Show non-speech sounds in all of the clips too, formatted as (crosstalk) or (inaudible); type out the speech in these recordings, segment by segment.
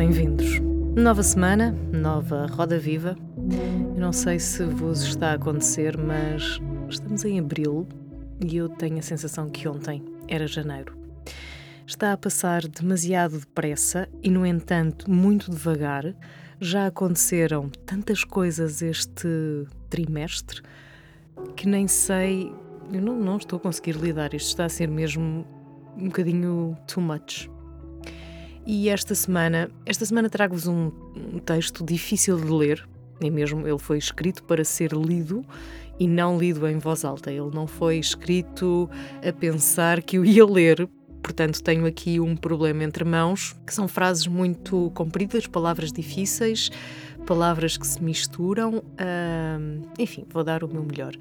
Bem-vindos. Nova semana, nova Roda Viva. Eu não sei se vos está a acontecer, mas estamos em abril e eu tenho a sensação que ontem era janeiro. Está a passar demasiado depressa e, no entanto, muito devagar. Já aconteceram tantas coisas este trimestre que nem sei. Eu não, não estou a conseguir lidar. Isto está a ser mesmo um bocadinho too much. E esta semana, esta semana trago-vos um, um texto difícil de ler, nem mesmo ele foi escrito para ser lido e não lido em voz alta. Ele não foi escrito a pensar que eu ia ler, portanto tenho aqui um problema entre mãos, que são frases muito compridas, palavras difíceis, palavras que se misturam. enfim, vou dar o meu melhor.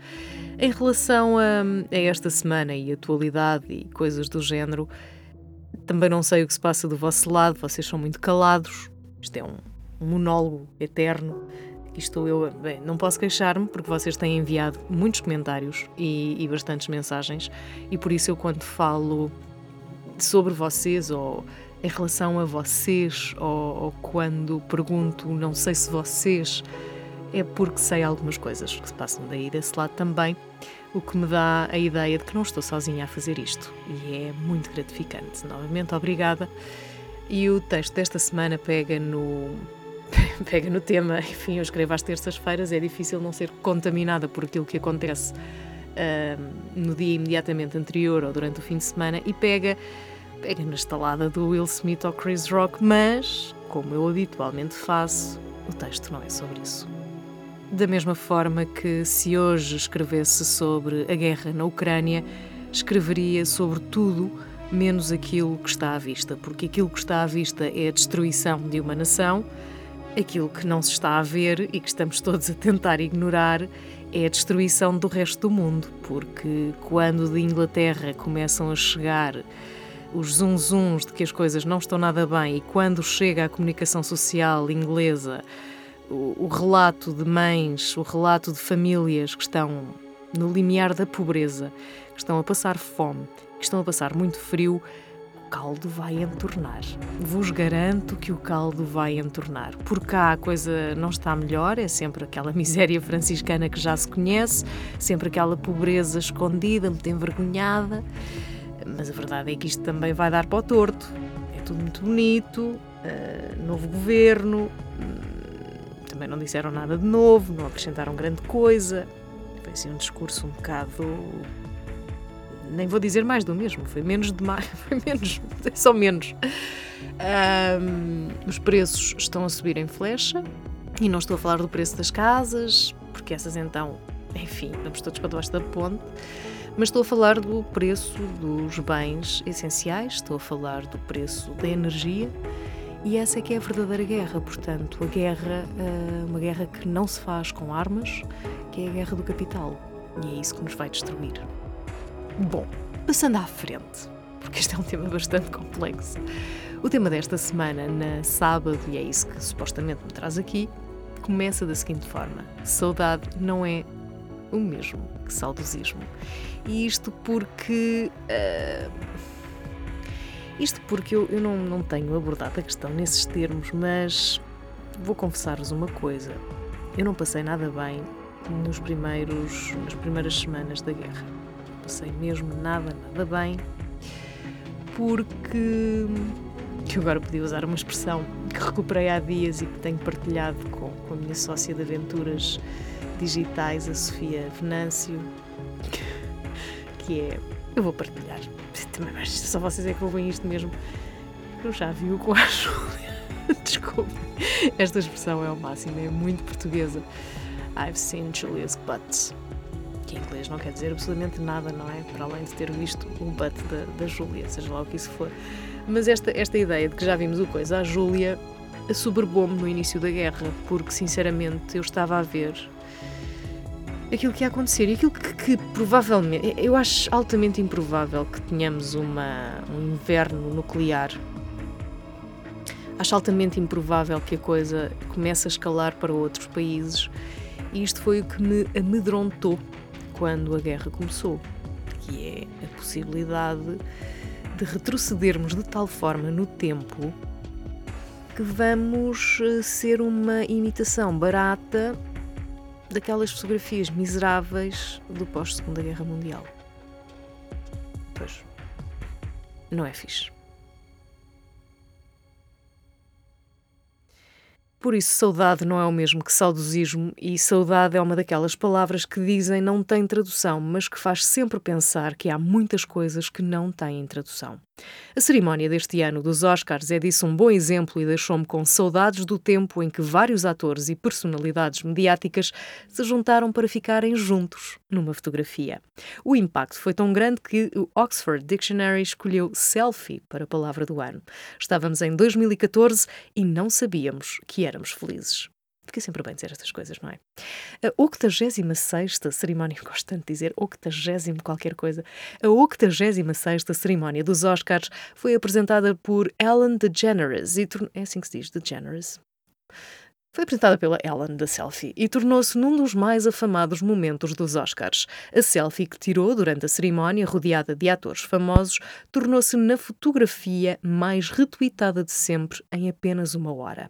Em relação a, a esta semana e atualidade e coisas do género, também não sei o que se passa do vosso lado, vocês são muito calados. Isto é um, monólogo eterno. Estou eu. Bem, não posso queixar-me porque vocês têm enviado muitos comentários e, e bastantes mensagens, e por isso eu, quando falo sobre vocês ou em relação a vocês, ou, ou quando pergunto, não sei se vocês, é porque sei algumas coisas que se passam daí desse lado também o que me dá a ideia de que não estou sozinha a fazer isto e é muito gratificante. Novamente, obrigada. E o texto desta semana pega no (laughs) pega no tema, enfim, eu escrevo às terças-feiras, é difícil não ser contaminada por aquilo que acontece uh, no dia imediatamente anterior ou durante o fim de semana e pega pega na estalada do Will Smith ou Chris Rock, mas como eu habitualmente faço, o texto não é sobre isso. Da mesma forma que, se hoje escrevesse sobre a guerra na Ucrânia, escreveria sobre tudo menos aquilo que está à vista, porque aquilo que está à vista é a destruição de uma nação, aquilo que não se está a ver e que estamos todos a tentar ignorar é a destruição do resto do mundo, porque quando de Inglaterra começam a chegar os zunzuns de que as coisas não estão nada bem e quando chega a comunicação social inglesa o, relato de mães, o relato de famílias que estão no limiar da pobreza, que estão a passar fome, que estão a passar muito frio, o caldo vai entornar. Vos garanto que o caldo vai entornar. Por cá a coisa não está melhor, é sempre aquela (laughs) miséria franciscana que já se conhece, sempre aquela pobreza escondida, muito envergonhada. Mas a verdade é que isto também vai dar para o torto. É tudo muito bonito, uh, novo governo, também não disseram nada de novo, não acrescentaram grande coisa. Foi assim um discurso um bocado. Nem vou dizer mais do mesmo, foi menos de mais, (laughs) foi menos, só menos. Um, os preços estão a subir em flecha e não estou a falar do preço das casas, porque essas então, enfim, vamos todos para debaixo da ponte. Mas estou a falar do preço dos bens essenciais, estou a falar do preço da energia e essa é que é a verdadeira guerra, portanto, a guerra, eh, uma guerra que não se faz com armas, que é a guerra do capital. E é isso que nos vai destruir. Bom, passando à frente, porque este é um tema bastante complexo. O tema desta semana, na sábado, e é isso que supostamente me traz aqui, começa da seguinte forma: saudade não é o mesmo que saudosismo. E isto porque. Uh, isto porque eu, eu não, não tenho abordado a questão nesses termos, mas vou confessar-vos uma coisa. Eu não passei nada bem nos primeiros, nas primeiras semanas da guerra. Não passei mesmo nada, nada bem, porque que agora podia usar uma expressão que recuperei há dias e que tenho partilhado com, com a minha sócia de aventuras digitais, a Sofia Venâncio, que é eu vou partilhar (laughs) mas só vocês é que ouvem isto mesmo. Eu já vi o com a Júlia. (laughs) Desculpe. Esta expressão é o máximo, é muito portuguesa. I've seen Julia's butt. Que em inglês não quer dizer absolutamente nada, não é? Para além de ter visto o butt da, da Júlia, seja lá o que isso for. Mas esta, esta ideia de que já vimos o coisa, a Júlia assoberbou-me no início da guerra, porque sinceramente eu estava a ver aquilo que ia acontecer e aquilo que, que, provavelmente, eu acho altamente improvável que tenhamos uma, um inverno nuclear. Acho altamente improvável que a coisa comece a escalar para outros países e isto foi o que me amedrontou quando a guerra começou, que é a possibilidade de retrocedermos de tal forma no tempo que vamos eh, ser uma imitação barata daquelas fotografias miseráveis do pós-Segunda Guerra Mundial. Pois, não é fixe. Por isso, saudade não é o mesmo que saudosismo, e saudade é uma daquelas palavras que dizem não tem tradução, mas que faz sempre pensar que há muitas coisas que não têm tradução. A cerimónia deste ano dos Oscars é disso um bom exemplo e deixou-me com saudades do tempo em que vários atores e personalidades mediáticas se juntaram para ficarem juntos numa fotografia. O impacto foi tão grande que o Oxford Dictionary escolheu selfie para a palavra do ano. Estávamos em 2014 e não sabíamos que éramos felizes. Fica sempre bem dizer estas coisas, não é? A 86 cerimónia, (laughs) gosto tanto de dizer 80 qualquer coisa, a 86 cerimónia dos Oscars foi apresentada por Ellen DeGeneres e é assim que se diz, DeGeneres? Foi apresentada pela Ellen da selfie e tornou-se num dos mais afamados momentos dos Oscars. A selfie que tirou durante a cerimónia, rodeada de atores famosos, tornou-se na fotografia mais retweetada de sempre em apenas uma hora.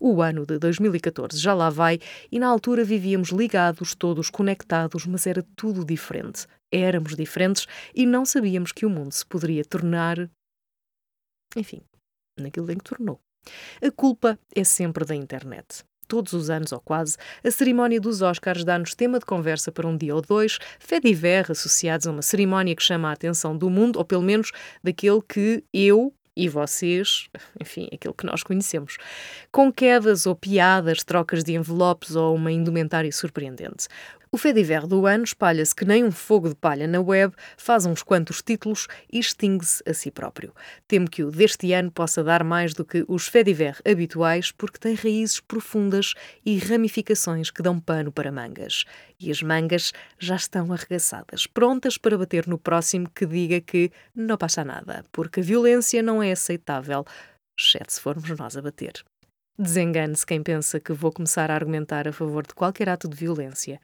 O ano de 2014 já lá vai e na altura vivíamos ligados, todos conectados, mas era tudo diferente. Éramos diferentes e não sabíamos que o mundo se poderia tornar. Enfim, naquilo em que tornou. A culpa é sempre da internet. Todos os anos, ou quase, a cerimónia dos Oscars dá-nos tema de conversa para um dia ou dois, fé ver associados a uma cerimónia que chama a atenção do mundo, ou pelo menos daquele que eu, e vocês, enfim, aquilo que nós conhecemos, com quedas ou piadas, trocas de envelopes ou uma indumentária surpreendente. O Fediver do ano espalha-se que nem um fogo de palha na web, faz uns quantos títulos e extingue-se a si próprio. Temo que o deste ano possa dar mais do que os Fediver habituais, porque tem raízes profundas e ramificações que dão pano para mangas. E as mangas já estão arregaçadas, prontas para bater no próximo que diga que não passa nada, porque a violência não é aceitável, exceto se formos nós a bater. Desengane-se quem pensa que vou começar a argumentar a favor de qualquer ato de violência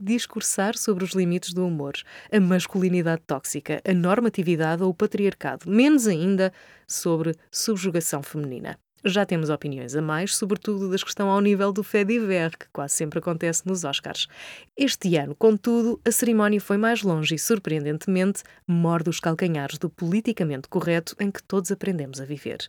discursar sobre os limites do humor, a masculinidade tóxica, a normatividade ou o patriarcado, menos ainda sobre subjugação feminina. Já temos opiniões a mais, sobretudo das que estão ao nível do fait divers, que quase sempre acontece nos Oscars. Este ano, contudo, a cerimónia foi mais longe e, surpreendentemente, morde os calcanhares do politicamente correto em que todos aprendemos a viver.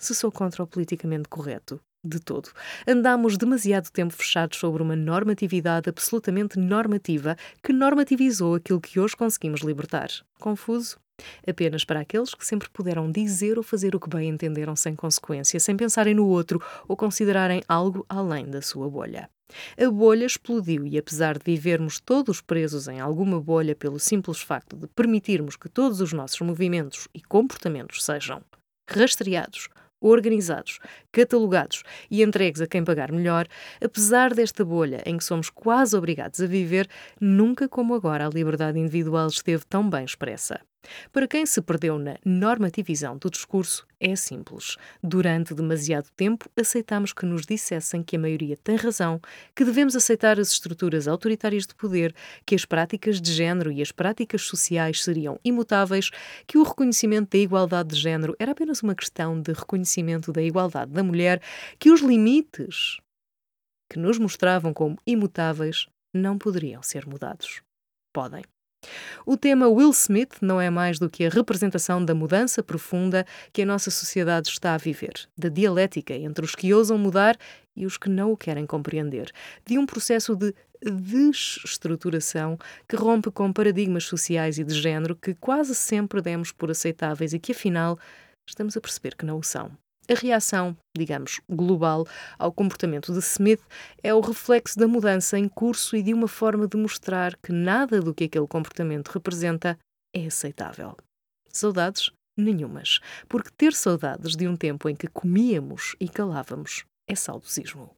Se sou contra o politicamente correto, de todo. Andamos demasiado tempo fechados sobre uma normatividade absolutamente normativa que normativizou aquilo que hoje conseguimos libertar. Confuso? Apenas para aqueles que sempre puderam dizer ou fazer o que bem entenderam sem consequência, sem pensarem no outro ou considerarem algo além da sua bolha. A bolha explodiu e, apesar de vivermos todos presos em alguma bolha pelo simples facto de permitirmos que todos os nossos movimentos e comportamentos sejam rastreados, organizados, catalogados e entregues a quem pagar melhor, apesar desta bolha em que somos quase obrigados a viver, nunca como agora a liberdade individual esteve tão bem expressa. Para quem se perdeu na normativização do discurso, é simples. Durante demasiado tempo, aceitamos que nos dissessem que a maioria tem razão, que devemos aceitar as estruturas autoritárias de poder, que as práticas de género e as práticas sociais seriam imutáveis, que o reconhecimento da igualdade de género era apenas uma questão de reconhecimento da igualdade da mulher, que os limites que nos mostravam como imutáveis não poderiam ser mudados. Podem. O tema Will Smith não é mais do que a representação da mudança profunda que a nossa sociedade está a viver, da dialética entre os que ousam mudar e os que não o querem compreender, de um processo de desestruturação que rompe com paradigmas sociais e de género que quase sempre demos por aceitáveis e que, afinal, estamos a perceber que não o são. A reação, digamos, global ao comportamento de Smith é o reflexo da mudança em curso e de uma forma de mostrar que nada do que aquele comportamento representa é aceitável. Saudades? Nenhumas, porque ter saudades de um tempo em que comíamos e calávamos é saudosismo.